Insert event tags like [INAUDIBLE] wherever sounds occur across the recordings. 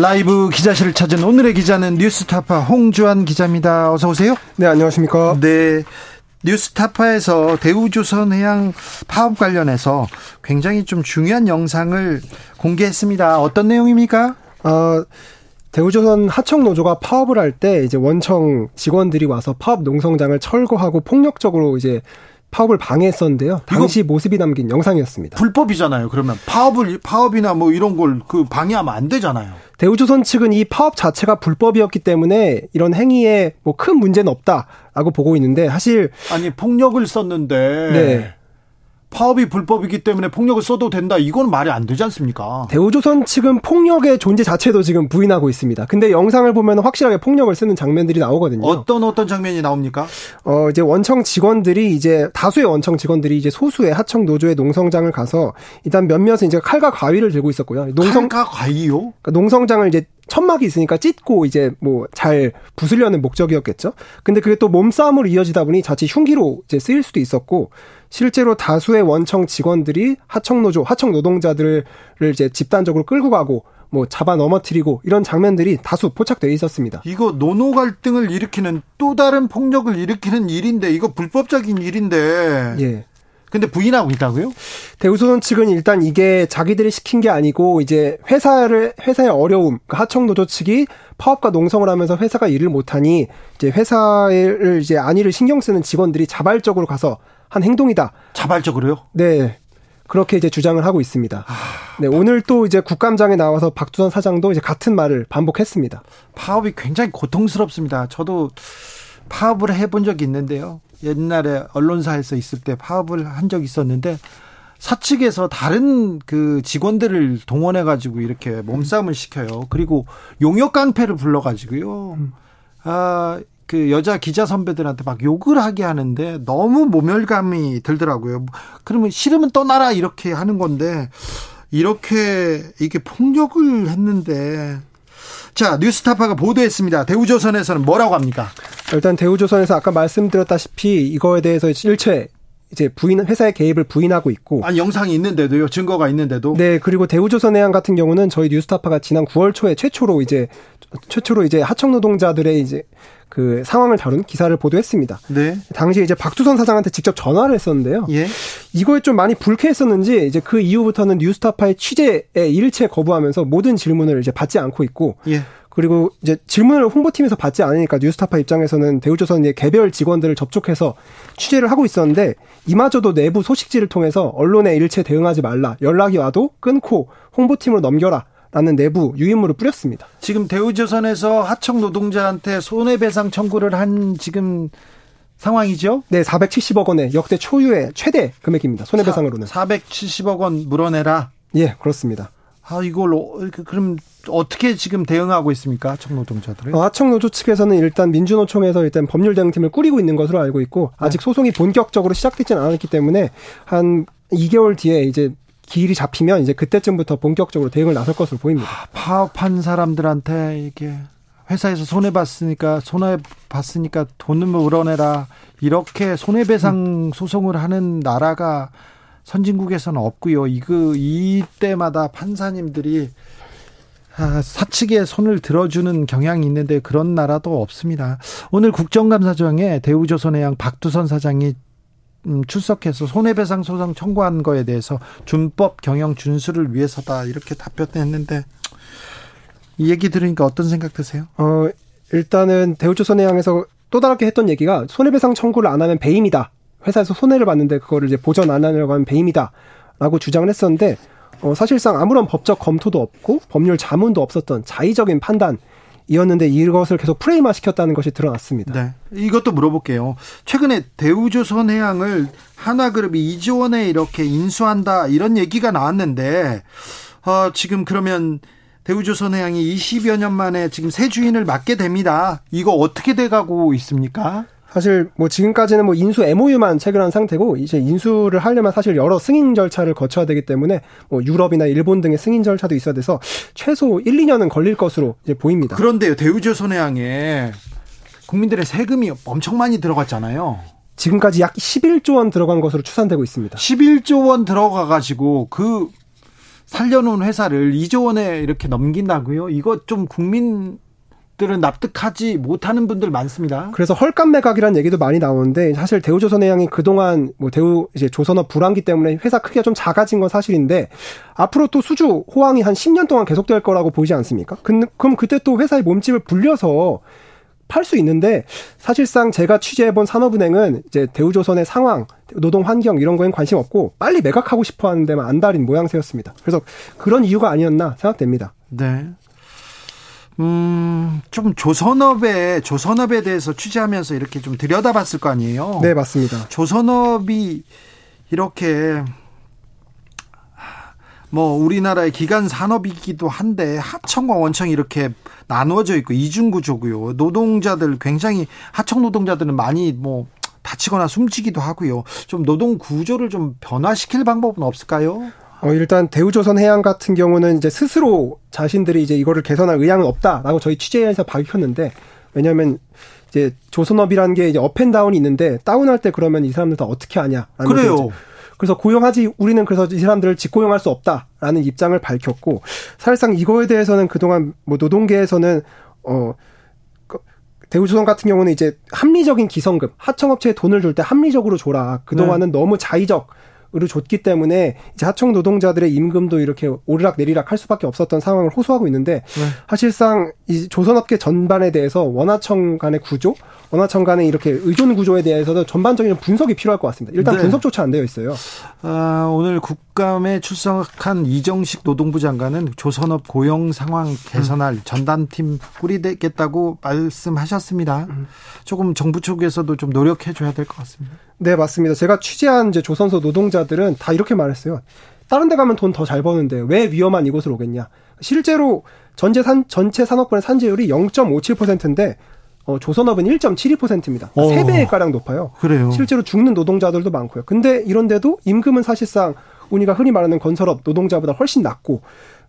라이브 기자실을 찾은 오늘의 기자는 뉴스타파 홍주환 기자입니다. 어서 오세요. 네, 안녕하십니까. 네. 뉴스타파에서 대우조선해양 파업 관련해서 굉장히 좀 중요한 영상을 공개했습니다. 어떤 내용입니까? 아, 대우조선 하청 노조가 파업을 할 때 이제 원청 직원들이 와서 파업 농성장을 철거하고 폭력적으로 이제 파업을 방해했었는데요. 당시 모습이 담긴 영상이었습니다. 불법이잖아요. 그러면 파업을 파업이나 뭐 이런 걸 그 방해하면 안 되잖아요. 대우조선 측은 이 파업 자체가 불법이었기 때문에 이런 행위에 뭐 큰 문제는 없다라고 보고 있는데 사실 아니 폭력을 썼는데 네. 파업이 불법이기 때문에 폭력을 써도 된다. 이건 말이 안 되지 않습니까? 대우조선 측은 폭력의 존재 자체도 지금 부인하고 있습니다. 근데 영상을 보면 확실하게 폭력을 쓰는 장면들이 나오거든요. 어떤 어떤 장면이 나옵니까? 어, 이제 원청 직원들이 이제 다수의 원청 직원들이 이제 소수의 하청 노조의 농성장을 가서 일단 몇몇은 이제 칼과 가위를 들고 있었고요. 농성 칼과 가위요? 그러니까 농성장을 이제 천막이 있으니까 찢고 이제 뭐 잘 부수려는 목적이었겠죠. 근데 그게 또 몸싸움으로 이어지다 보니 자칫 흉기로 이제 쓰일 수도 있었고 실제로 다수의 원청 직원들이 하청 노조, 하청 노동자들을 이제 집단적으로 끌고 가고 뭐 잡아 넘어뜨리고 이런 장면들이 다수 포착되어 있었습니다. 이거 노노 갈등을 일으키는 또 다른 폭력을 일으키는 일인데 이거 불법적인 일인데. 예. 근데 부인하고 있다고요? 대우조선 측은 일단 이게 자기들이 시킨 게 아니고 이제 회사를 회사의 어려움, 그러니까 하청 노조 측이 파업과 농성을 하면서 회사가 일을 못하니 이제 회사를 이제 안위를 신경 쓰는 직원들이 자발적으로 가서 한 행동이다. 자발적으로요? 네. 그렇게 이제 주장을 하고 있습니다. 아, 네, 오늘 또 이제 국감장에 나와서 박두선 사장도 이제 같은 말을 반복했습니다. 파업이 굉장히 고통스럽습니다. 저도 파업을 해본 적이 있는데요. 옛날에 언론사에서 있을 때 파업을 한 적이 있었는데 사측에서 다른 그 직원들을 동원해 가지고 이렇게 몸싸움을 시켜요. 그리고 용역 깡패를 불러 가지고요. 음. 아 그 여자 기자 선배들한테 막 욕을 하게 하는데 너무 모멸감이 들더라고요. 그러면 싫으면 떠나라 이렇게 하는 건데 이렇게 이게 폭력을 했는데 자 뉴스타파가 보도했습니다. 대우조선에서는 뭐라고 합니까? 일단 대우조선에서 아까 말씀드렸다시피 이거에 대해서 일체 이제 부인 회사의 개입을 부인하고 있고 아니 영상이 있는데도요 증거가 있는데도 네 그리고 대우조선해양 같은 경우는 저희 뉴스타파가 지난 9월 초에 최초로 이제 최초로 이제 하청 노동자들의 이제 그 상황을 다룬 기사를 보도했습니다. 네. 당시 이제 박두선 사장한테 직접 전화를 했었는데요. 예. 이거에 좀 많이 불쾌했었는지 이제 그 이후부터는 뉴스타파의 취재에 일체 거부하면서 모든 질문을 이제 받지 않고 있고 예. 그리고 이제 질문을 홍보팀에서 받지 않으니까 뉴스타파 입장에서는 대우조선의 개별 직원들을 접촉해서 취재를 하고 있었는데 이마저도 내부 소식지를 통해서 언론에 일체 대응하지 말라 연락이 와도 끊고 홍보팀으로 넘겨라 라는 내부 유인물을 뿌렸습니다. 지금 대우조선에서 하청 노동자한테 손해배상 청구를 한 지금 상황이죠? 네, 470억 원의 역대 초유의 최대 금액입니다. 손해배상으로는. 470억 원 물어내라. 예, 그렇습니다. 아, 이걸 어, 그, 그럼 어떻게 지금 대응하고 있습니까? 하청 노동자들은? 어, 하청 노조 측에서는 일단 민주노총에서 일단 법률 대응팀을 꾸리고 있는 것으로 알고 있고 아직 네. 소송이 본격적으로 시작되지는 않았기 때문에 한 2개월 뒤에 이제 길이 잡히면 이제 그때쯤부터 본격적으로 대응을 나설 것으로 보입니다. 아, 파업한 사람들한테 이게 회사에서 손해 봤으니까 손해 봤으니까 돈을 물어내라 이렇게 손해배상 음. 소송을 하는 나라가 선진국에서는 없고요. 이거 이때마다 판사님들이 아, 사측에 손을 들어주는 경향이 있는데 그런 나라도 없습니다. 오늘 국정감사장에 대우조선해양 박두선 사장이 음, 출석해서 손해배상 소송 청구한 거에 대해서 준법 경영 준수를 위해서다 이렇게 답변했는데 이 얘기 들으니까 어떤 생각 드세요? 어 일단은 대우조선해양에서 또 다르게 했던 얘기가 손해배상 청구를 안 하면 배임이다. 회사에서 손해를 봤는데 그거를 이제 보전 안 하려고 하면 배임이다라고 주장을 했었는데 어, 사실상 아무런 법적 검토도 없고 법률 자문도 없었던 자의적인 판단 이었는데 이것을 계속 프레임화 시켰다는 것이 드러났습니다. 네. 이것도 물어볼게요. 최근에 대우조선 해양을 하나그룹이 2조 원에 이렇게 인수한다 이런 얘기가 나왔는데 어, 지금 그러면 대우조선 해양이 20여 년 만에 지금 새 주인을 맡게 됩니다. 이거 어떻게 돼가고 있습니까? 사실 뭐 지금까지는 뭐 인수 MOU만 체결한 상태고 이제 인수를 하려면 사실 여러 승인 절차를 거쳐야 되기 때문에 뭐 유럽이나 일본 등의 승인 절차도 있어야 돼서 최소 1, 2년은 걸릴 것으로 이제 보입니다. 그런데요. 대우조선해양에 국민들의 세금이 엄청 많이 들어갔잖아요. 지금까지 약 11조 원 들어간 것으로 추산되고 있습니다. 11조 원 들어가 가지고 그 살려놓은 회사를 2조 원에 이렇게 넘긴다고요? 이거 좀 국민 들은 납득하지 못하는 분들 많습니다. 그래서 헐값 매각이라는 얘기도 많이 나오는데 사실 대우조선해양이 그동안 뭐 대우 이제 조선업 불황기 때문에 회사 크기가 좀 작아진 건 사실인데 앞으로 또 수주 호황이 한 10년 동안 계속될 거라고 보이지 않습니까? 그럼 그때 또 회사의 몸집을 불려서 팔 수 있는데 사실상 제가 취재해본 산업은행은 이제 대우조선의 상황, 노동 환경 이런 거엔 관심 없고 빨리 매각하고 싶어 하는 데만 안달인 모양새였습니다. 그래서 그런 이유가 아니었나 생각됩니다. 네. 음, 좀 조선업에, 조선업에 대해서 취재하면서 이렇게 좀 들여다봤을 거 아니에요? 네, 맞습니다. 조선업이 이렇게, 뭐, 우리나라의 기간 산업이기도 한데, 하청과 원청이 이렇게 나누어져 있고, 이중 구조고요. 노동자들 굉장히, 하청 노동자들은 많이 뭐, 다치거나 숨지기도 하고요. 좀 노동 구조를 좀 변화시킬 방법은 없을까요? 어, 일단 대우조선 해양 같은 경우는 이제 스스로 자신들이 이제 이거를 개선할 의향은 없다라고 저희 취재에서 밝혔는데 왜냐하면 이제 조선업이라는 게 이제 up and down이 있는데 down할 때 그러면 이 사람들 다 어떻게 하냐? 그래요. 그래서 고용하지 우리는 그래서 이 사람들을 직고용할 수 없다라는 입장을 밝혔고 사실상 이거에 대해서는 그동안 뭐 노동계에서는 어그 대우조선 같은 경우는 이제 합리적인 기성금 하청업체에 돈을 줄 때 합리적으로 줘라. 그동안은 네. 너무 자의적 으로 줬기 때문에 이제 하청 노동자들의 임금도 이렇게 오르락 내리락 할 수밖에 없었던 상황을 호소하고 있는데 네. 사실상 이 조선업계 전반에 대해서 원하청 간의 구조, 원하청 간의 이렇게 의존 구조에 대해서도 전반적인 분석이 필요할 것 같습니다. 일단 네. 분석조차 안 되어 있어요. 아, 오늘 국감에 출석한 이정식 노동부 장관은 조선업 고용 상황 개선할 음. 전담팀 꾸리겠다고 말씀하셨습니다. 음. 조금 정부 쪽에서도 좀 노력해 줘야 될 것 같습니다. 네, 맞습니다. 제가 취재한 이제 조선소 노동자들은 다 이렇게 말했어요. 다른 데 가면 돈 더 잘 버는데 왜 위험한 이곳을 오겠냐. 실제로 전체 산, 전체 산업군의 산재율이 0.57%인데 어, 조선업은 1.72%입니다. 어. 3배 가량 높아요. 그래요. 실제로 죽는 노동자들도 많고요. 근데 이런데도 임금은 사실상 우리가 흔히 말하는 건설업 노동자보다 훨씬 낮고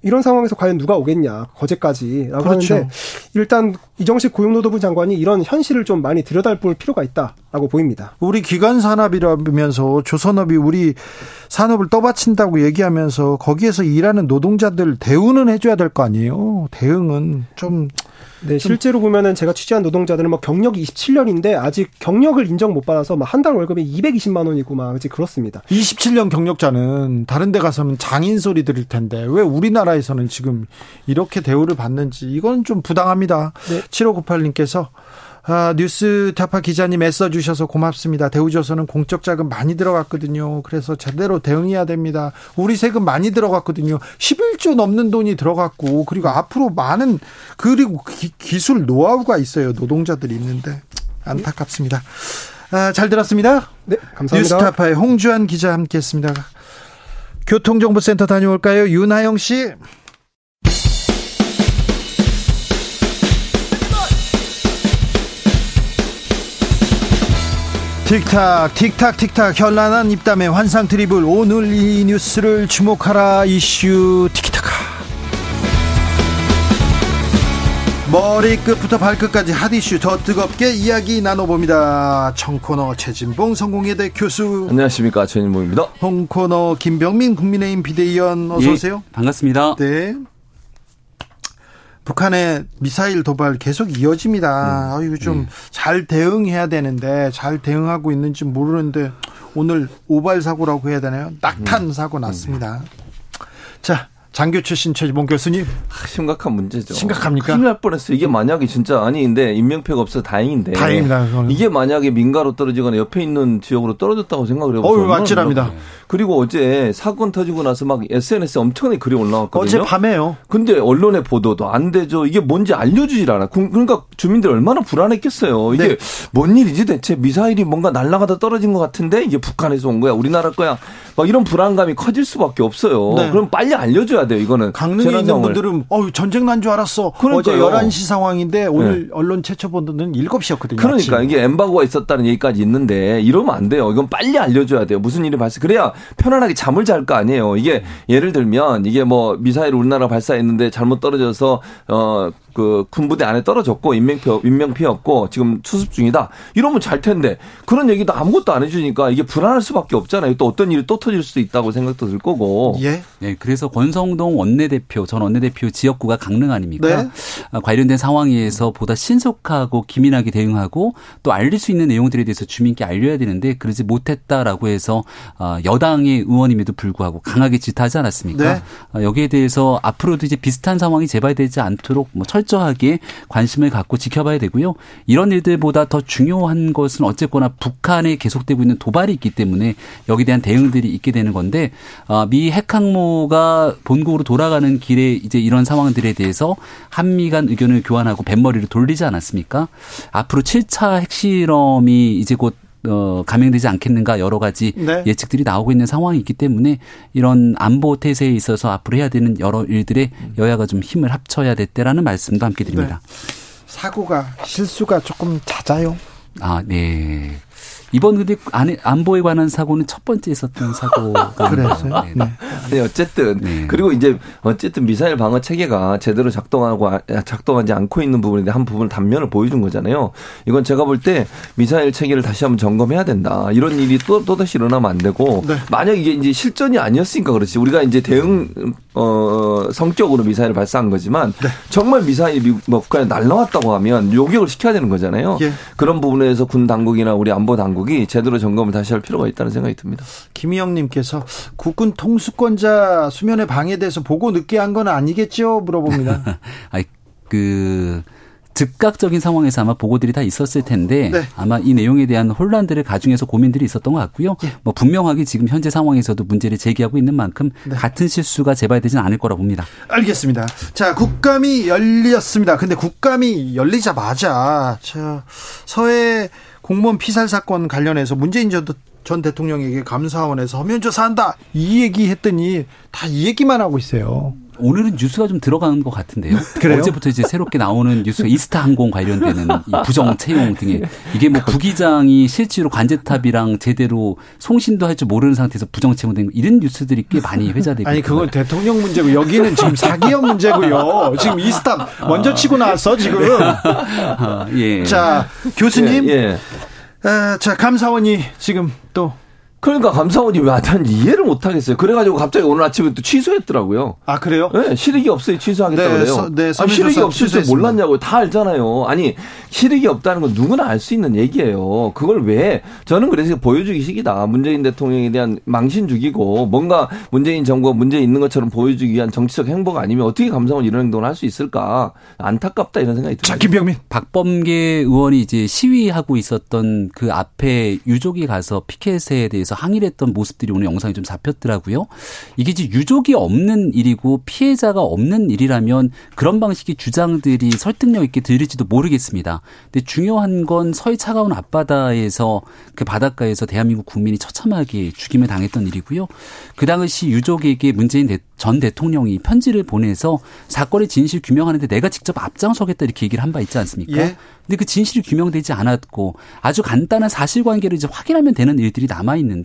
이런 상황에서 과연 누가 오겠냐 거제까지라고 그렇죠. 하는데 일단 이정식 고용노동부 장관이 이런 현실을 좀 많이 들여다볼 필요가 있다라고 보입니다. 우리 기관 산업이라면서 조선업이 우리 산업을 떠받친다고 얘기하면서 거기에서 일하는 노동자들 대우는 해줘야 될 거 아니에요. 대응은 좀 네, 실제로 보면은 제가 취재한 노동자들은 뭐 경력이 27년인데 아직 경력을 인정 못 받아서 막 한 달 월급이 220만 원이고 막 이제 그렇습니다. 27년 경력자는 다른 데 가서는 장인 소리 들을 텐데 왜 우리나라에서는 지금 이렇게 대우를 받는지 이건 좀 부당합니다. 네. 7598님께서 아, 뉴스 타파 기자님 애써 주셔서 고맙습니다. 대우조선은 공적 자금 많이 들어갔거든요. 그래서 제대로 대응해야 됩니다. 우리 세금 많이 들어갔거든요. 11조 넘는 돈이 들어갔고 그리고 앞으로 많은 그리고 기, 술 노하우가 있어요. 노동자들이 있는데 안타깝습니다. 아, 잘 들었습니다. 네, 감사합니다. 뉴스타파의 홍주한 기자 함께했습니다. 교통정보센터 다녀올까요? 윤하영 씨. 틱탁 틱탁 틱탁. 현란한 입담의 환상 트리블. 오늘 이 뉴스를 주목하라 이슈. 티키타카. 머리 끝부터 발끝까지 핫 이슈. 더 뜨겁게 이야기 나눠봅니다. 청코너 최진봉 성공회대 교수. 안녕하십니까. 최진봉입니다. 홍코너 김병민 국민의힘 비대위원. 어서 예, 오세요. 반갑습니다. 네 북한의 미사일 도발 계속 이어집니다. 음. 아이고 좀잘 네. 대응해야 되는데 잘 대응하고 있는지 모르는데 오늘 오발 사고라고 해야 되나요? 낙탄 음. 사고 났습니다. 자, 장교 출신 최지봉 교수님. 심각한 문제죠. 심각합니까? 큰일 날 뻔했어요. 이게 만약에 진짜 아니인데 인명피해가 없어서 다행인데. 다행입니다. 그거는. 이게 만약에 민가로 떨어지거나 옆에 있는 지역으로 떨어졌다고 생각을 해보세요. 어우, 맞지랍니다. 그리고 어제 사건 터지고 나서 막 SNS에 엄청나게 글이 올라왔거든요. 어제 밤에요. 근데 언론의 보도도 안 되죠. 이게 뭔지 알려주질 않아. 그러니까 주민들 얼마나 불안했겠어요. 이게 네. 뭔 일이지 대체 미사일이 뭔가 날아가다 떨어진 것 같은데 이게 북한에서 온 거야. 우리나라 거야. 막 이런 불안감이 커질 수밖에 없어요. 네. 그럼 빨리 알려줘야 돼요. 이거는 강릉에 있는 분들은 어 전쟁 난 줄 알았어. 그러니까요. 어제 11시 상황인데 오늘 네. 언론 최초 보도는 7시였거든요. 그러니까 아침. 이게 엠바고가 있었다는 얘기까지 있는데 이러면 안 돼요. 이건 빨리 알려줘야 돼요. 무슨 일이 발생. 그래야 편안하게 잠을 잘 거 아니에요. 이게 예를 들면 이게 뭐 미사일 우리나라 발사했는데 잘못 떨어져서 어 그 군부대 안에 떨어졌고 인명피 인명피였고 지금 수습 중이다. 이러면 잘 텐데 그런 얘기도 아무것도 안 해주니까 이게 불안할 수밖에 없잖아요. 또 어떤 일이 또 터질 수도 있다고 생각도 들 거고. 예. 네, 그래서 권성동 원내대표 전 원내대표 지역구가 강릉 아닙니까? 네. 아, 관련된 상황에서 보다 신속하고 기민하게 대응하고 또 알릴 수 있는 내용들에 대해서 주민께 알려야 되는데 그러지 못했다라고 해서 아, 여당의 의원임에도 불구하고 강하게 질타하지 않았습니까? 네. 아, 여기에 대해서 앞으로도 이제 비슷한 상황이 재발되지 않도록 뭐 철. 철저하게 관심을 갖고 지켜봐야 되고요. 이런 일들보다 더 중요한 것은 어쨌거나 북한에 계속되고 있는 도발이 있기 때문에 여기에 대한 대응들이 있게 되는 건데 아, 미 핵항모가 본국으로 돌아가는 길에 이제 이런 상황들에 대해서 한미 간 의견을 교환하고 뱃머리를 돌리지 않았습니까? 앞으로 7차 핵실험이 이제 곧 어, 감행되지 않겠는가 여러 가지 네. 예측들이 나오고 있는 상황이 있기 때문에 이런 안보 태세에 있어서 앞으로 해야 되는 여러 일들에 여야가 좀 힘을 합쳐야 될 때라는 말씀도 함께 드립니다. 네. 사고가 실수가 조금 잦아요. 아, 네. 이번 근데 안보에 관한 사고는 첫 번째 있었던 [LAUGHS] 사고가 그래서요. 네. 네. 네. 어쨌든 네. 그리고 이제 어쨌든 미사일 방어 체계가 제대로 작동하고 아, 작동하지 않고 있는 부분인데 한 부분 단면을 보여준 거잖아요. 이건 제가 볼 때 미사일 체계를 다시 한번 점검해야 된다. 이런 일이 또 또다시 일어나면 안 되고 네. 만약 이게 이제 실전이 아니었으니까 그렇지 우리가 이제 대응 어 성격으로 미사일을 발사한 거지만 네. 정말 미사일이 뭐 북한에 날라왔다고 하면 요격을 시켜야 되는 거잖아요. 예. 그런 부분에서 군 당국이나 우리 안보 당국 당국이 제대로 점검을 다시 할 필요가 있다는 생각이 듭니다. 김희영님께서 국군 통수권자 수면에 방해돼서 보고 늦게 한 건 아니겠죠? 물어봅니다. [LAUGHS] 아니 그 즉각적인 상황에서 아마 보고들이 다 있었을 텐데 네. 아마 이 내용에 대한 혼란들을 가중해서 고민들이 있었던 것 같고요. 예. 뭐 분명하게 지금 현재 상황에서도 문제를 제기하고 있는 만큼 네. 같은 실수가 재발되지는 않을 거라 봅니다. 알겠습니다. 자, 국감이 열렸습니다. 근데 국감이 열리자마자 저 서해 공무원 피살 사건 관련해서 문재인 전, 전 대통령에게 감사원에서 서면 조사한다 이 얘기 했더니 다 이 얘기만 하고 있어요. 오늘은 뉴스가 좀 들어가는 것 같은데요. [LAUGHS] 그래요? 어제부터 이제 새롭게 나오는 뉴스가 이스타 항공 관련되는 부정 채용 등의 이게 뭐 부기장이 실제로 관제탑이랑 제대로 송신도 할 줄 모르는 상태에서 부정 채용된 이런 뉴스들이 꽤 많이 회자되고 아니 그건 대통령 문제고 여기는 지금 사기업 문제고요. 지금 이스타 먼저 치고 나왔어 지금. [LAUGHS] 아, 예. 자 교수님. 예, 예. 아, 자 감사원이 지금 또 그러니까 감사원이 왜 하여튼 이해를 못 하겠어요. 그래가지고 갑자기 오늘 아침에 또 취소했더라고요. 아, 그래요? 네, 실익이 없어요. 취소하겠다고 네, 그래요. 네, 아니, 실익이 없을 줄 몰랐냐고요. 다 알잖아요. 아니, 실익이 없다는 건 누구나 알 수 있는 얘기예요. 그걸 왜, 저는 그래서 보여주기식이다. 문재인 대통령에 대한 망신 죽이고 뭔가 문재인 정부가 문제 있는 것처럼 보여주기 위한 정치적 행보가 아니면 어떻게 감사원 이런 행동을 할 수 있을까. 안타깝다 이런 생각이 듭니다. 자, 김병민. 박범계 의원이 이제 시위하고 있었던 그 앞에 유족이 가서 피켓에 대해서 대해서 항의를 했던 모습들이 오늘 영상에 좀 잡혔더라고요. 이게 이제 유족이 없는 일이고 피해자가 없는 일이라면 그런 방식의 주장들이 설득력 있게 들릴지도 모르겠습니다. 근데 중요한 건 서해 차가운 앞바다에서 그 바닷가에서 대한민국 국민이 처참하게 죽임을 당했던 일이고요. 그 당시 유족에게 문재인 전 대통령이 편지를 보내서 사건의 진실 규명하는데 내가 직접 앞장서겠다 이렇게 얘기를 한 바 있지 않습니까? 예. 근데 그 진실이 규명되지 않았고 아주 간단한 사실관계를 이제 확인하면 되는 일들이 남아 있는데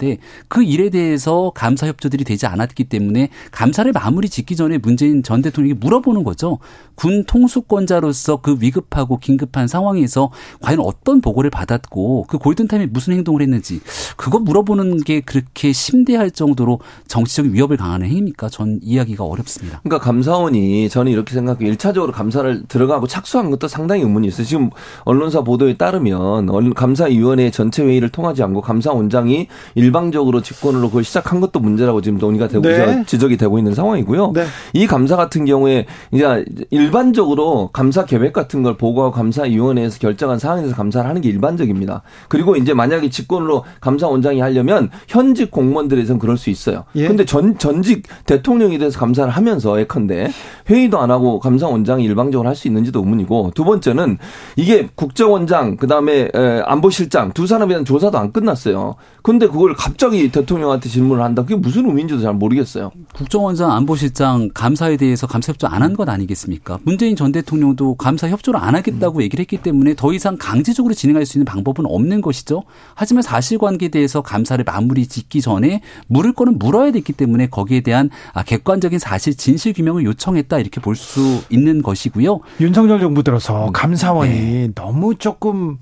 그 일에 대해서 감사 협조들이 되지 않았기 때문에 감사를 마무리 짓기 전에 문재인 전 대통령이 물어보는 거죠. 군 통수권자로서 그 위급하고 긴급한 상황에서 과연 어떤 보고를 받았고 그 골든타임에 무슨 행동을 했는지 그거 물어보는 게 그렇게 심대할 정도로 정치적인 위협을 강하는 행위입니까? 전 이야기가 어렵습니다. 그러니까 감사원이 저는 이렇게 생각해요. 1차적으로 감사를 들어가고 착수한 것도 상당히 의문이 있어요. 지금 언론사 보도에 따르면 감사위원회 전체 회의를 통하지 않고 감사원장이 일 방적으로 직권으로 그걸 시작한 것도 문제라고 지금 논의가 되고 네. 지적이 되고 있는 상황이고요. 네. 이 감사 같은 경우에 이제 일반적으로 감사 계획 같은 걸 보고하고 감사위원회에서 결정한 사항에 대해서 감사를 하는 게 일반적입니다. 그리고 이제 만약에 직권으로 감사원장이 하려면 현직 공무원들에서는 그럴 수 있어요. 예. 근데 전 전직 대통령이 원장에 대해서 감사를 하면서 예컨대 회의도 안 하고 감사원장이 일방적으로 할 수 있는지도 의문이고 두 번째는 이게 국정원장 그다음에 안보실장 두 사람에 대한 조사도 안 끝났어요. 근데 그걸 갑자기 대통령한테 질문을 한다. 그게 무슨 의미인지도 잘 모르겠어요. 국정원장 안보실장 감사에 대해서 감사 협조 안 한 것 아니겠습니까? 문재인 전 대통령도 감사 협조를 안 하겠다고 얘기를 했기 때문에 더 이상 강제적으로 진행할 수 있는 방법은 없는 것이죠. 하지만 사실관계에 대해서 감사를 마무리 짓기 전에 물을 거는 물어야 됐기 때문에 거기에 대한 아, 객관적인 사실 진실 규명을 요청했다 이렇게 볼 수 있는 것이고요. 윤석열 정부 들어서 음. 감사원이 네. 너무 조금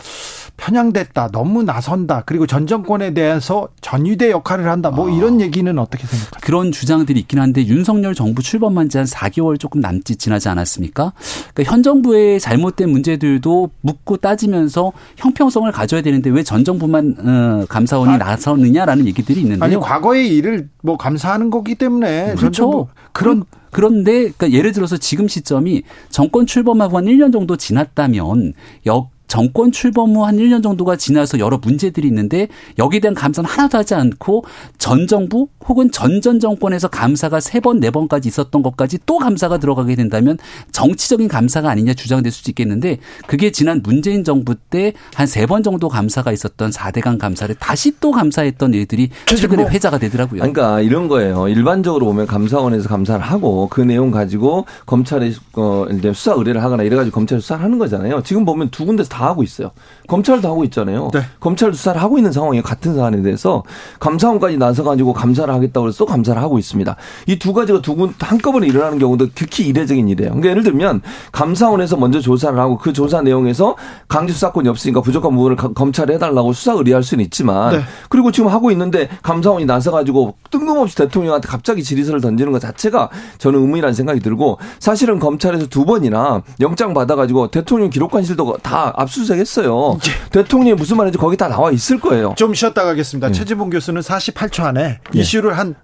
편향됐다, 너무 나선다, 그리고 전 정권에 대해서 전위대 역할을 한다, 뭐 이런 아. 얘기는 어떻게 생각하세요? 그런 주장들이 있긴 한데 윤석열 정부 출범한 지 한 4개월 조금 남짓 지나지 않았습니까? 그러니까 현 정부의 잘못된 문제들도 묻고 따지면서 형평성을 가져야 되는데 왜 전 정부만 어, 감사원이 아, 나서느냐라는 얘기들이 있는데요. 아니 과거의 일을 뭐 감사하는 거기 때문에 그렇죠. 그런 그런데 그러니까 예를 들어서 지금 시점이 정권 출범하고 한 1년 정도 지났다면 역 정권 출범 후 한 1년 정도가 지나서 여러 문제들이 있는데 여기에 대한 감사는 하나도 하지 않고 전 정부 혹은 전전 정권에서 감사가 세 번, 네 번까지 있었던 것까지 또 감사가 들어가게 된다면 정치적인 감사가 아니냐 주장될 수도 있겠는데 그게 지난 문재인 정부 때 한 세 번 정도 감사가 있었던 4대강 감사를 다시 또 감사했던 일들이 최근에 뭐 회자가 되더라고요. 그러니까 이런 거예요. 일반적으로 보면 감사원에서 감사를 하고 그 내용 가지고 검찰에 어 수사 의뢰를 하거나 이래 가지고 검찰 수사를 하는 거잖아요. 지금 보면 두 군데서 다 하고 있어요. 검찰도 하고 있잖아요. 네. 검찰도 수사를 하고 있는 상황이 같은 사안에 대해서 감사원까지 나서 가지고 감사를 하겠다고 해서 또 감사를 하고 있습니다. 이 두 가지가 두 군 한꺼번에 일어나는 경우도 극히 이례적인 일이에요. 그러니까 예를 들면 감사원에서 먼저 조사를 하고 그 조사 내용에서 강제 수사권이 없으니까 부족한 부분을 검찰에 해달라고 수사 의뢰할 수는 있지만 네. 그리고 지금 하고 있는데 감사원이 나서 가지고 뜬금없이 대통령한테 갑자기 질의서를 던지는 것 자체가 저는 의문이라는 생각이 들고 사실은 검찰에서 두 번이나 영장 받아가지고 대통령 기록관실도 다 압수수색했어요. 예. 대통령이 무슨 말인지 거기 다 나와 있을 거예요. 좀 쉬었다 가겠습니다. 예. 최지봉 교수는 48초 안에 예. 이슈를 한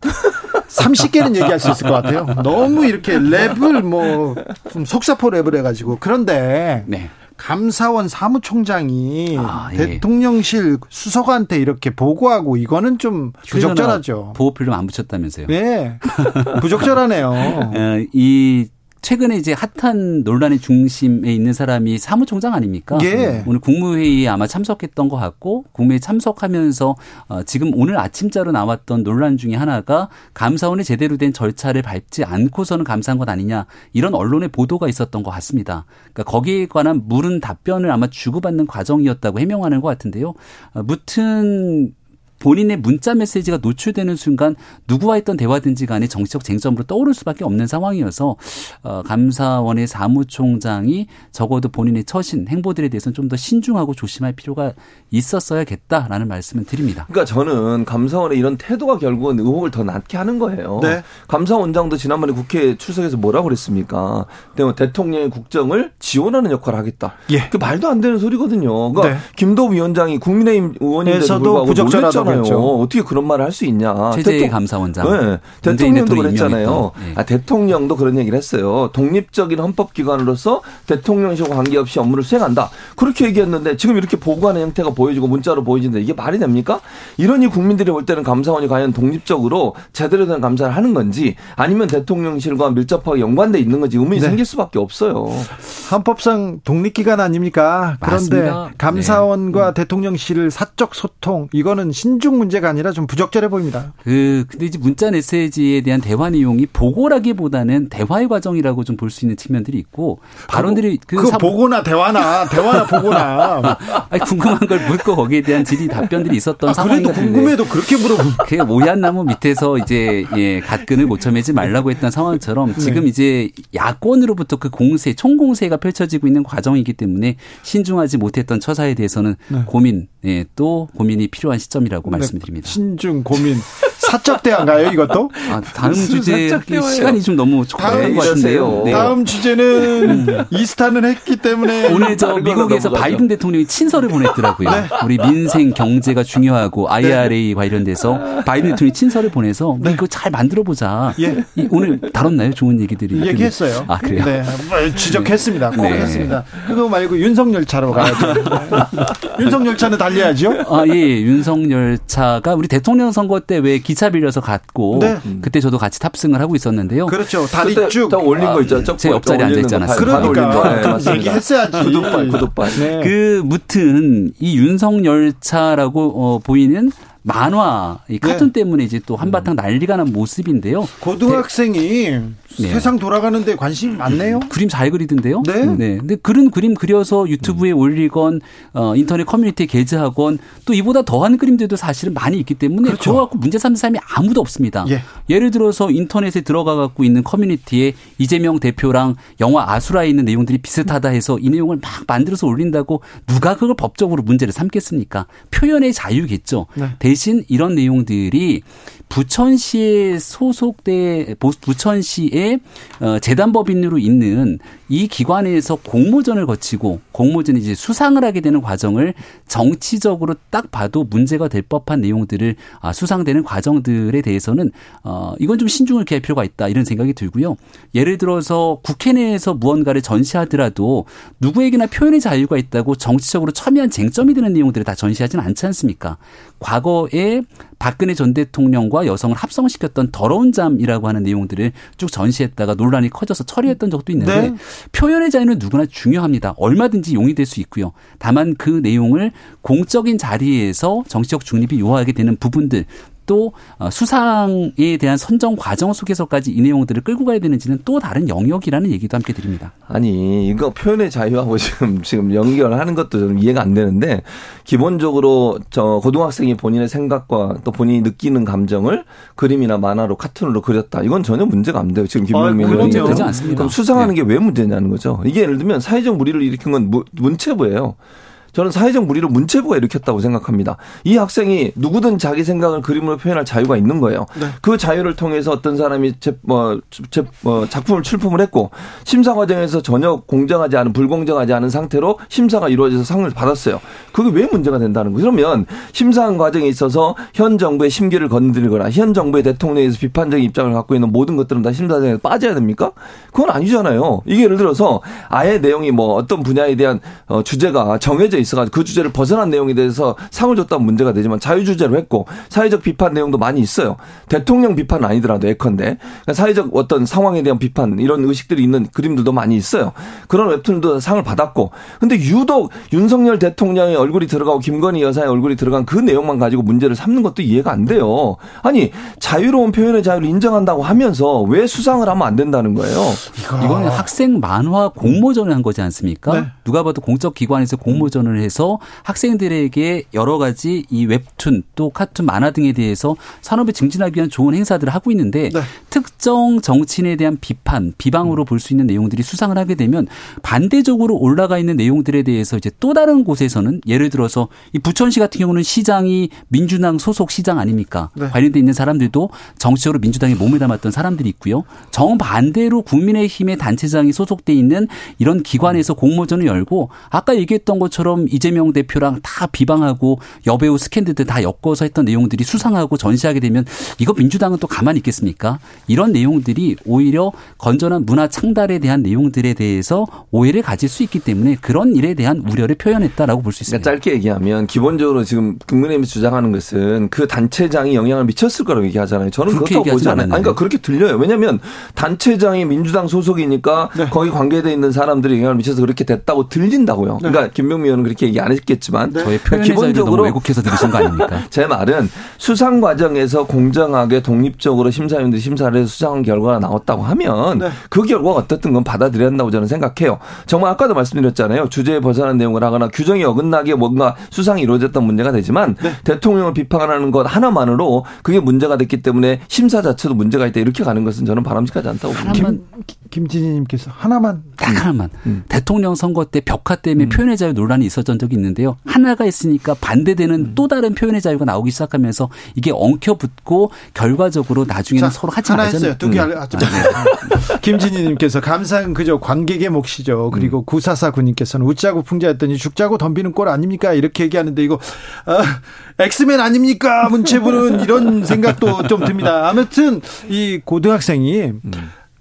30개는 얘기할 수 있을 것 같아요. 너무 이렇게 랩을 뭐 속사포 랩을 해가지고 그런데 네. 감사원 사무총장이 아, 예. 대통령실 수석한테 이렇게 보고하고 이거는 좀 부적절하죠. 보호 필름 안 붙였다면서요? 네, 부적절하네요. [LAUGHS] 어, 이 최근에 이제 핫한 논란의 중심에 있는 사람이 사무총장 아닙니까? 예. 오늘 국무회의에 아마 참석했던 것 같고 국무회의 참석하면서 어 지금 오늘 아침자로 나왔던 논란 중에 하나가 감사원의 제대로 된 절차를 밟지 않고서는 감사한 것 아니냐 이런 언론의 보도가 있었던 것 같습니다. 그러니까 거기에 관한 물은 답변을 아마 주고받는 과정이었다고 해명하는 것 같은데요. 어, 무튼 본인의 문자 메시지가 노출되는 순간 누구와 했던 대화든지 간에 정치적 쟁점으로 떠오를 수밖에 없는 상황이어서 어, 감사원의 사무총장이 적어도 본인의 처신 행보들에 대해서는 좀 더 신중하고 조심할 필요가 있었어야겠다라는 말씀을 드립니다. 그러니까 저는 감사원의 이런 태도가 결국은 의혹을 더 낳게 하는 거예요. 네. 감사원장도 지난번에 국회에 출석해서 뭐라고 그랬습니까? 대통령의 국정을 지원하는 역할을 하겠다. 예. 그 말도 안 되는 소리거든요. 그러니까 네. 김도 위원장이 국민의힘 의원인데도 불구하고 부적절하다고 그렇죠. 어떻게 그런 말을 할 수 있냐. 최재 감사원장. 네. 대통령도 그랬잖아요. 네. 아, 대통령도 그런 얘기를 했어요. 독립적인 헌법기관으로서 대통령실과 관계없이 업무를 수행한다. 그렇게 얘기했는데 지금 이렇게 보고하는 형태가 보여지고 문자로 보여지는데 이게 말이 됩니까? 이러니 국민들이 볼 때는 감사원이 과연 독립적으로 제대로 된 감사를 하는 건지 아니면 대통령실과 밀접하게 연관돼 있는 건지 의문이 네. 생길 수밖에 없어요. 헌법상 독립기관 아닙니까? 그런데 맞습니다. 감사원과 네. 대통령실 사적 소통 이거는 신 신중 문제가 아니라 좀 부적절해 보입니다. 그 근데 이제 문자 메시지에 대한 대화 내용이 보고라기보다는 대화의 과정이라고 좀 볼 수 있는 측면들이 있고 발언들이 그, 그 보고나 대화나 대화나 보고나 [LAUGHS] 아니, 궁금한 걸 묻고 거기에 대한 질의 답변들이 있었던 아, 상황이 그래도 궁금해도 그렇게 물어보면 그 오얏 나무 밑에서 이제 예 갓근을 못 쳐매지 말라고 했던 상황처럼 네. 지금 네. 이제 야권으로부터 그 공세 총공세가 펼쳐지고 있는 과정이기 때문에 신중하지 못했던 처사에 대해서는 네. 고민 예, 또 고민이 필요한 시점이라고 네, 말씀드립니다. 신중 고민 사적 대화인가요, 이것도? 아, 다음 주제 시간이 좀 너무 것 같은데요. 네. 다음 주제는 [LAUGHS] 음. 이스타는 했기 때문에 오늘 저 미국에서 바이든 대통령이 친서를 보냈더라고요. 네. 우리 민생 경제가 중요하고 IRA 네. 관련돼서 바이든 대통령이 친서를 보내서 네. 이거 잘 만들어 보자. 예. 오늘 다뤘나요? 좋은 얘기들이. 얘기했어요. 아, 그래요? 네. 뭐 지적했습니다. 꼭 네. 했습니다. 그거 말고 윤석열차로 가야죠. [LAUGHS] 윤석열차는 달려야죠. 아, 예. 윤석열차가 우리 대통령 선거 때 왜 기차 기차 빌려서 갔고 네. 그때 저도 같이 탑승을 하고 있었는데요. 그렇죠. 다리 쭉 올린 거 있죠. 제 옆자리에 앉아 않았어요. 그러니까 네, 얘기했어야지. 구독발 구독발. 네. 그 무튼 이 윤석 열차라고 어, 보이는 만화, 이 카툰 네. 때문에 이제 또 한바탕 난리가 난 모습인데요. 고등학생이 네. 세상 돌아가는데 관심이 많네요. 그림 잘 그리던데요. 네. 네. 근데 그런 그림 그려서 유튜브에 음. 올리건 어, 인터넷 커뮤니티에 게재하건 또 이보다 더한 그림들도 사실은 많이 있기 때문에 그렇죠. 갖고 문제 삼는 사람이 아무도 없습니다. 예. 예를 들어서 인터넷에 들어가 갖고 있는 커뮤니티에 이재명 대표랑 영화 아수라에 있는 내용들이 비슷하다 해서 이 내용을 막 만들어서 올린다고 누가 그걸 법적으로 문제를 삼겠습니까? 표현의 자유겠죠. 네. 대신 이런 내용들이 부천시에 소속돼 부천시 의 어, 재단법인으로 있는 이 기관에서 공모전을 거치고 공모전이 이제 수상을 하게 되는 과정을 정치적으로 딱 봐도 문제가 될 법한 내용들을 아, 수상되는 과정들에 대해서는 어 이건 좀 신중을 기할 필요가 있다 이런 생각이 들고요. 예를 들어서 국회 내에서 무언가를 전시하더라도 누구에게나 표현의 자유가 있다고 정치적으로 첨예한 쟁점이 되는 내용들을 다 전시하지는 않지 않습니까? 과거에 박근혜 전 대통령과 여성을 합성시켰던 더러운 잠이라고 하는 내용들을 쭉 전시 했다가 논란이 커져서 처리했던 적도 있는데 네. 표현의 자유는 누구나 중요합니다. 얼마든지 용이될 수 있고요. 다만 그 내용을 공적인 자리에서 정치적 중립이 요하게 되는 부분들 또 어, 수상에 대한 선정 과정 속에서까지 이 내용들을 끌고 가야 되는지는 또 다른 영역이라는 얘기도 함께 드립니다. 아니 이거 표현의 자유하고 지금 지금 연결하는 것도 좀 이해가 안 되는데 기본적으로 저 고등학생이 본인의 생각과 또 본인이 느끼는 감정을 그림이나 만화로 카툰으로 그렸다. 이건 전혀 문제가 안 돼요. 지금 김명민 의원이 되지 않습니다. 그럼 수상하는 네. 게왜 문제냐는 거죠. 이게 예를 들면 사회적 무리를 일으킨 건 문체부예요. 저는 사회적 무리를 문체부가 일으켰다고 생각합니다. 이 학생이 누구든 자기 생각을 그림으로 표현할 자유가 있는 거예요. 네. 그 자유를 통해서 어떤 사람이 제, 뭐, 제, 뭐 작품을 출품을 했고 심사 과정에서 전혀 공정하지 않은 불공정하지 않은 상태로 심사가 이루어져서 상을 받았어요. 그게 왜 문제가 된다는 거예요? 그러면 심사한 과정에 있어서 현 정부의 심기를 건드리거나 현 정부의 대통령에서 비판적인 입장을 갖고 있는 모든 것들은 다 심사장에 빠져야 됩니까? 그건 아니잖아요. 이게 예를 들어서 아예 내용이 뭐 어떤 분야에 대한 어, 주제가 정해져 있어가지고 그 주제를 벗어난 내용에 대해서 상을 줬다면 문제가 되지만 자유 주제로 했고 사회적 비판 내용도 많이 있어요. 대통령 비판은 아니더라도 예컨대 그러니까 사회적 어떤 상황에 대한 비판 이런 의식들이 있는 그림들도 많이 있어요. 그런 웹툰도 상을 받았고 근데 유독 윤석열 대통령의 얼굴이 들어가고 김건희 여사의 얼굴이 들어간 그 내용만 가지고 문제를 삼는 것도 이해가 안 돼요. 아니 자유로운 표현의 자유를 인정한다고 하면서 왜 수상을 하면 안 된다는 거예요? 이거는 학생 만화 공모전을 한 거지 않습니까? 네. 누가 봐도 공적 기관에서 공모전을 해서 학생들에게 여러 가지 이 웹툰 또 카툰 만화 등에 대해서 산업에 증진하기 위한 좋은 행사들을 하고 있는데 네. 특정 정치인에 대한 비판, 비방으로 볼 수 있는 내용들이 수상을 하게 되면 반대적으로 올라가 있는 내용들에 대해서 이제 또 다른 곳에서는 예를 들어서 이 부천시 같은 경우는 시장이 민주당 소속 시장 아닙니까? 네. 관련돼 있는 사람들도 정치적으로 민주당에 몸을 담았던 사람들이 있고요. 정반대로 국민의힘의 단체장이 소속돼 있는 이런 기관에서 공모전을 열고 아까 얘기했던 것처럼 이재명 대표랑 다 비방하고 여배우 스캔들들 다 엮어서 했던 내용들이 수상하고 전시하게 되면 이거 민주당은 또 가만히 있겠습니까? 이런 내용들이 오히려 건전한 문화 창달에 대한 내용들에 대해서 오해를 가질 수 있기 때문에 그런 일에 대한 우려를 표현했다라고 볼 수 있습니다. 그러니까 짧게 얘기하면 기본적으로 지금 국민의힘이 주장하는 것은 그 단체장이 영향을 미쳤을 거라고 얘기하잖아요. 저는 그렇게 보지 않아요. 아니, 그러니까 그렇게 들려요. 왜냐하면 단체장이 민주당 소속이니까 네. 거기 관계돼 있는 사람들이 영향을 미쳐서 그렇게 됐다고 들린다고요. 네. 그러니까 김명미 의원은 그렇게 얘기 안 했겠지만 네. 저의 표현의 기본적으로 왜곡해서 들으신 거 아닙니까? [LAUGHS] 제 말은 수상 과정에서 공정하게 독립적으로 심사위원들이 심사를 해서 수상한 결과가 나왔다고 하면 네. 그 결과가 어떻든 건 받아들여야 한다고 저는 생각해요. 정말 아까도 말씀드렸잖아요. 주제에 벗어난 내용을 하거나 규정이 어긋나게 뭔가 수상이 이루어졌던 문제가 되지만 네. 대통령을 비판하는 것 하나만으로 그게 문제가 됐기 때문에 심사 자체도 문제가 있다 이렇게 가는 것은 저는 바람직하지 않다고 봅니다. 김진희님께서 하나만 딱 하나만 음. 대통령 선거 때 벽화 때문에 음. 표현의 자유 논란이 있었던 적이 있는데요. 하나가 있으니까 반대되는 음. 또 다른 표현의 자유가 나오기 시작하면서 이게 엉켜붙고 결과적으로 나중에는 자, 서로 하지 말자는 두개 음. 아, 네. [LAUGHS] 김진희님께서 감상 그저 관객의 몫이죠. 그리고 음. 구사사구님께서는 웃자고 풍자했더니 죽자고 덤비는 꼴 아닙니까? 이렇게 얘기하는데 이거 아, 엑스맨 아닙니까? 문체부는 이런 생각도 좀 듭니다. 아무튼 이 고등학생이 음.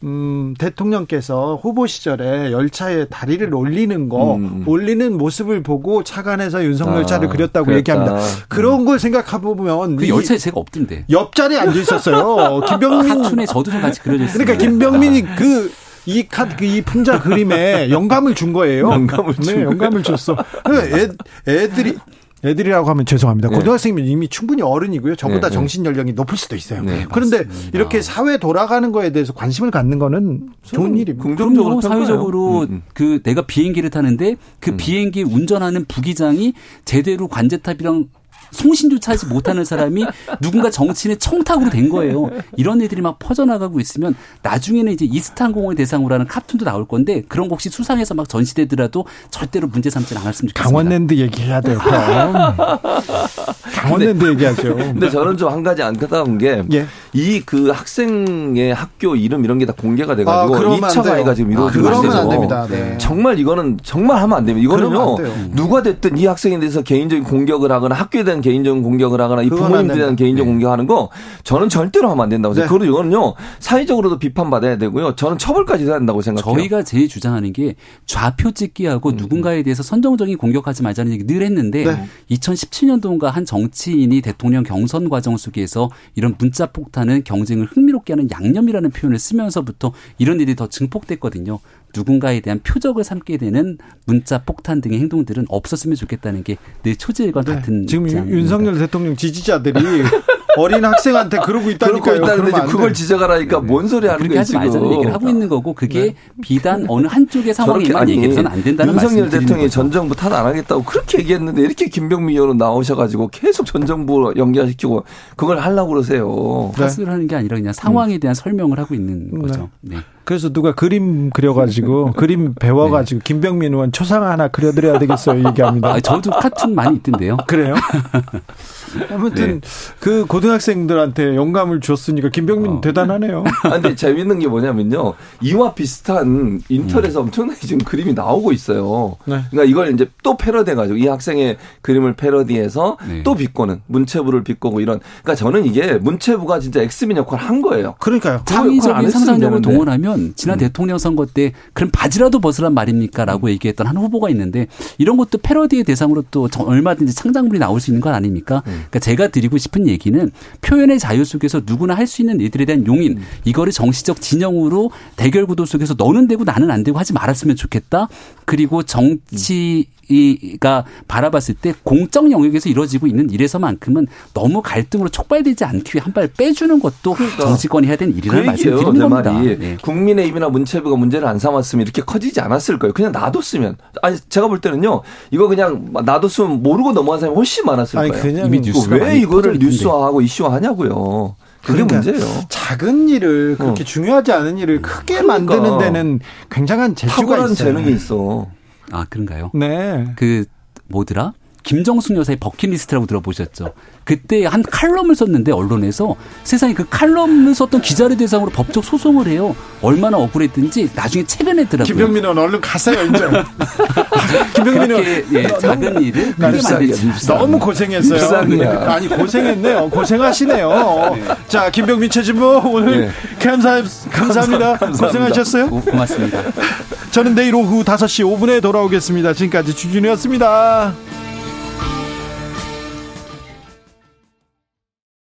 음, 대통령께서 후보 시절에 열차에 다리를 올리는 거, 음. 올리는 모습을 보고 차관에서 윤석열 차를 아, 그렸다고 그랬다. 얘기합니다. 그런 걸 생각해보면. 그 열차에 제가 없던데. 옆자리에 앉아 있었어요. [LAUGHS] 김병민. 하춘에 저도 좀 같이 그려져 있어요. 그러니까 김병민이 그, 이 카드, 그이 풍자 그림에 영감을 준 거예요. [LAUGHS] 영감을 준 네, 영감을 줬어. 애, 애들이 애들이라고 하면 죄송합니다. 네. 고등학생이면 이미 충분히 어른이고요. 저보다 네. 정신 연령이 높을 수도 있어요. 네, 그런데 맞습니다. 이렇게 사회 돌아가는 거에 대해서 관심을 갖는 거는 좋은 일입니다. 긍정적으로 사회적으로 음, 음. 그 내가 비행기를 타는데 그 음. 비행기 운전하는 부기장이 제대로 관제탑이랑 송신조차 하지 못하는 사람이 누군가 정치인의 청탁으로 된 거예요. 이런 애들이 막 퍼져나가고 있으면 나중에는 이제 이스탄공을 대상으로 하는 카툰도 나올 건데 그런 거 혹시 수상해서 막 전시되더라도 절대로 문제 삼지 않았으면 좋겠습니다. 강원랜드 얘기해야 돼요. [LAUGHS] 강원랜드 얘기하죠. 근데 저는 좀 한 가지 안타까운 게 이그 예. 학생의 학교 이름 이런 게 다 공개가 돼가지고 아, 2차 가해가 지금 이루어지고 아, 있어요. 안 됩니다. 네. 정말 이거는 정말 하면 안 됩니다. 이거는요 누가 됐든 이 학생에 대해서 개인적인 공격을 하거나 학교에 대한 개인적인 공격을 하거나 이 부모님들에 대한 개인적 네. 공격하는 거 저는 절대로 하면 안 된다고 생각해요. 네. 그리고 이거는요 사회적으로도 비판받아야 되고요. 저는 처벌까지 해야 된다고 생각해요. 저희가 제일 주장하는 게 좌표 찍기하고 음. 누군가에 대해서 선정적인 공격하지 말자는 얘기 늘 했는데 네. 2017년도인가 한 정치인이 대통령 경선 과정 속에서 이런 문자 폭탄은 경쟁을 흥미롭게 하는 양념이라는 표현을 쓰면서부터 이런 일이 더 증폭됐거든요. 누군가에 대한 표적을 삼게 되는 문자 폭탄 등의 행동들은 없었으면 좋겠다는 게늘 초질과 네. 같은 지금 윤석열 대통령 지지자들이 [LAUGHS] 어린 학생한테 그러고 있다니까요. 그러고 있다는데 그걸 지적하라니까 네. 뭔 소리 하는 거예요 하지 말자는 얘기를 하고 있는 거고 그게 네. 비단 어느 한쪽의 상황에만 얘기해서는 안 된다는 윤석열 대통령이 전 정부 탓 안 하겠다고 그렇게 얘기했는데 이렇게 김병민 의원은 나오셔가지고 계속 전 정부 연결시키고 그걸 하려고 그러세요. 탓을 네. 하는 게 아니라 그냥 상황에 대한 설명을 하고 있는 네. 거죠. 네. 그래서 누가 그림 그려가지고 그림 배워가지고 네. 김병민 의원 초상 하나 그려드려야 되겠어요 얘기합니다. 아, 저도 카툰 많이 있던데요. 그래요? [LAUGHS] 아무튼 네. 그 고등학생들한테 영감을 줬으니까 김병민 어. 대단하네요. [LAUGHS] 아, 근데 재밌는 게 뭐냐면요. 이와 비슷한 인터넷에 음. 엄청나게 지금 그림이 나오고 있어요. 네. 그러니까 이걸 이제 또 패러디해가지고 이 학생의 그림을 패러디해서 네. 또 비꼬는 문체부를 비꼬고 이런. 그러니까 저는 이게 문체부가 진짜 엑스민 역할을 한 거예요. 그러니까요. 창의적인 상상력을 동원하면 지난 음. 대통령 선거 때 그럼 바지라도 벗으란 말입니까라고 음. 얘기했던 한 후보가 있는데 이런 것도 패러디의 대상으로 또 얼마든지 창작물이 나올 수 있는 건 아닙니까? 음. 그러니까 제가 드리고 싶은 얘기는 표현의 자유 속에서 누구나 할 수 있는 일들에 대한 용인 음. 이거를 정치적 진영으로 대결 구도 속에서 너는 되고 나는 안 되고 하지 말았으면 좋겠다. 그리고 정치 이가 바라봤을 때 공적 영역에서 이루어지고 있는 일에서만큼은 너무 갈등으로 촉발되지 않기 위해 한 발 빼주는 것도 그러니까. 정치권이 해야 되는 일이라는 그 말씀드리는 겁니다. 말이 네. 국민의힘이나 문체부가 문제를 안 삼았으면 이렇게 커지지 않았을 거예요. 그냥 놔뒀으면 아니 제가 볼 때는요 이거 그냥 놔뒀으면 모르고 넘어간 사람이 훨씬 많았을 아니, 거예요. 이미 뉴스가 왜 이거를 뉴스화하고 이슈화하냐고요. 그게 그러니까 문제예요. 작은 일을 그렇게 어. 중요하지 않은 일을 크게 그러니까. 만드는 데는 굉장한 재주가 있어요. 재능이 있어. 아, 그런가요? 네. 그 뭐더라? 김정숙 여사의 버킷리스트라고 들어보셨죠? 그때 한 칼럼을 썼는데 언론에서 세상에 그 칼럼을 썼던 기자를 대상으로 법적 소송을 해요. 얼마나 억울했든지 나중에 책을 냈더라고요. 김병민은 얼른 가세요 이제. [LAUGHS] 김병민은 예, 작은 일을. 너무 고생했어요. 네. 아니 고생했네요. 고생하시네요. 네. 자 김병민 최진모 오늘 네. 감사 감사합니다. 감사합니다. 고생하셨어요. 고맙습니다. 저는 내일 오후 5시 5분에 돌아오겠습니다. 지금까지 주준이었습니다.